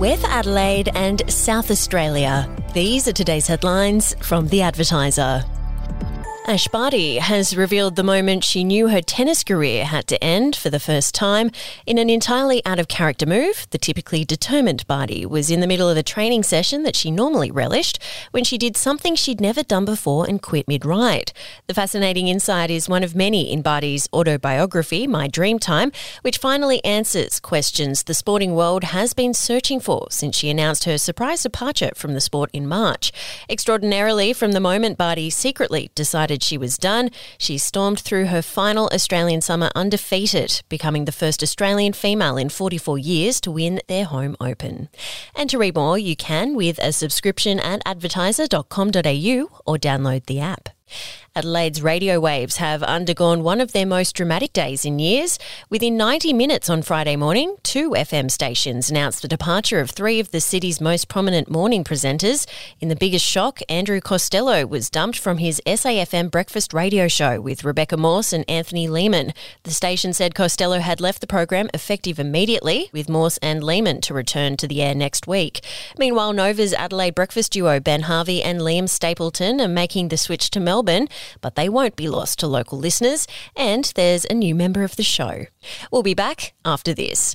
We're for Adelaide and South Australia. These are today's headlines from The Advertiser. Ash Barty has revealed the moment she knew her tennis career had to end for the first time in an entirely out of character move. The typically determined Barty was in the middle of a training session that she normally relished when she did something she'd never done before and quit mid ride. The fascinating insight is one of many in Barty's autobiography, My Dream Time, which finally answers questions the sporting world has been searching for since she announced her surprise departure from the sport in March. Extraordinarily, from the moment Barty secretly decided decided she was done, she stormed through her final Australian summer undefeated, becoming the first Australian female in 44 years to win their home open. And to read more, you can with a subscription at advertiser.com.au or download the app. Adelaide's radio waves have undergone one of their most dramatic days in years. Within 90 minutes on Friday morning, two FM stations announced the departure of three of the city's most prominent morning presenters. In the biggest shock, Andrew Costello was dumped from his SAFM breakfast radio show with Rebecca Morse and Anthony Lehmann. The station said Costello had left the program effective immediately, with Morse and Lehmann to return to the air next week. Meanwhile, Nova's Adelaide breakfast duo Ben Harvey and Liam Stapleton are making the switch to Melbourne but they won't be lost to local listeners, and there's a new member of the show. We'll be back after this.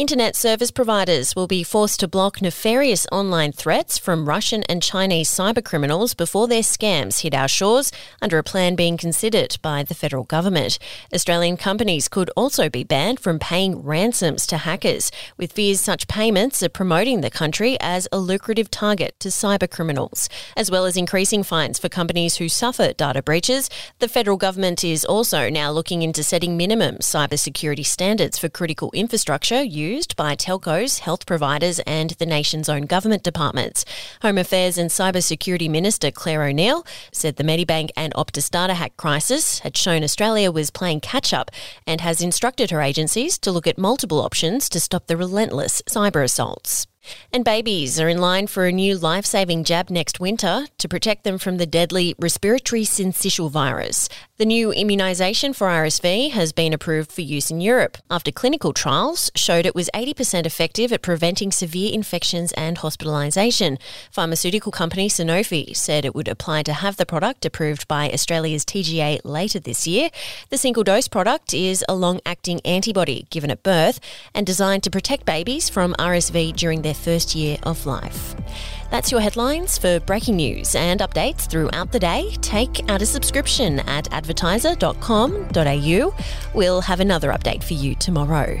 Internet service providers will be forced to block nefarious online threats from Russian and Chinese cybercriminals before their scams hit our shores under a plan being considered by the federal government. Australian companies could also be banned from paying ransoms to hackers, with fears such payments are promoting the country as a lucrative target to cybercriminals. As well as increasing fines for companies who suffer data breaches, the federal government is also now looking into setting minimum cybersecurity standards for critical infrastructure used by telcos, health providers, and the nation's own government departments. Home Affairs and Cybersecurity Minister Clare O'Neil said the Medibank and Optus data hack crisis had shown Australia was playing catch up and has instructed her agencies to look at multiple options to stop the relentless cyber assaults. And babies are in line for a new life saving jab next winter to protect them from the deadly respiratory syncytial virus. The new immunisation for RSV has been approved for use in Europe after clinical trials showed it was 80% effective at preventing severe infections and hospitalisation. Pharmaceutical company Sanofi said it would apply to have the product approved by Australia's TGA later this year. The single dose product is a long acting antibody given at birth and designed to protect babies from RSV during their first year of life. That's your headlines for breaking news and updates throughout the day. Take out a subscription at advertiser.com.au. We'll have another update for you tomorrow.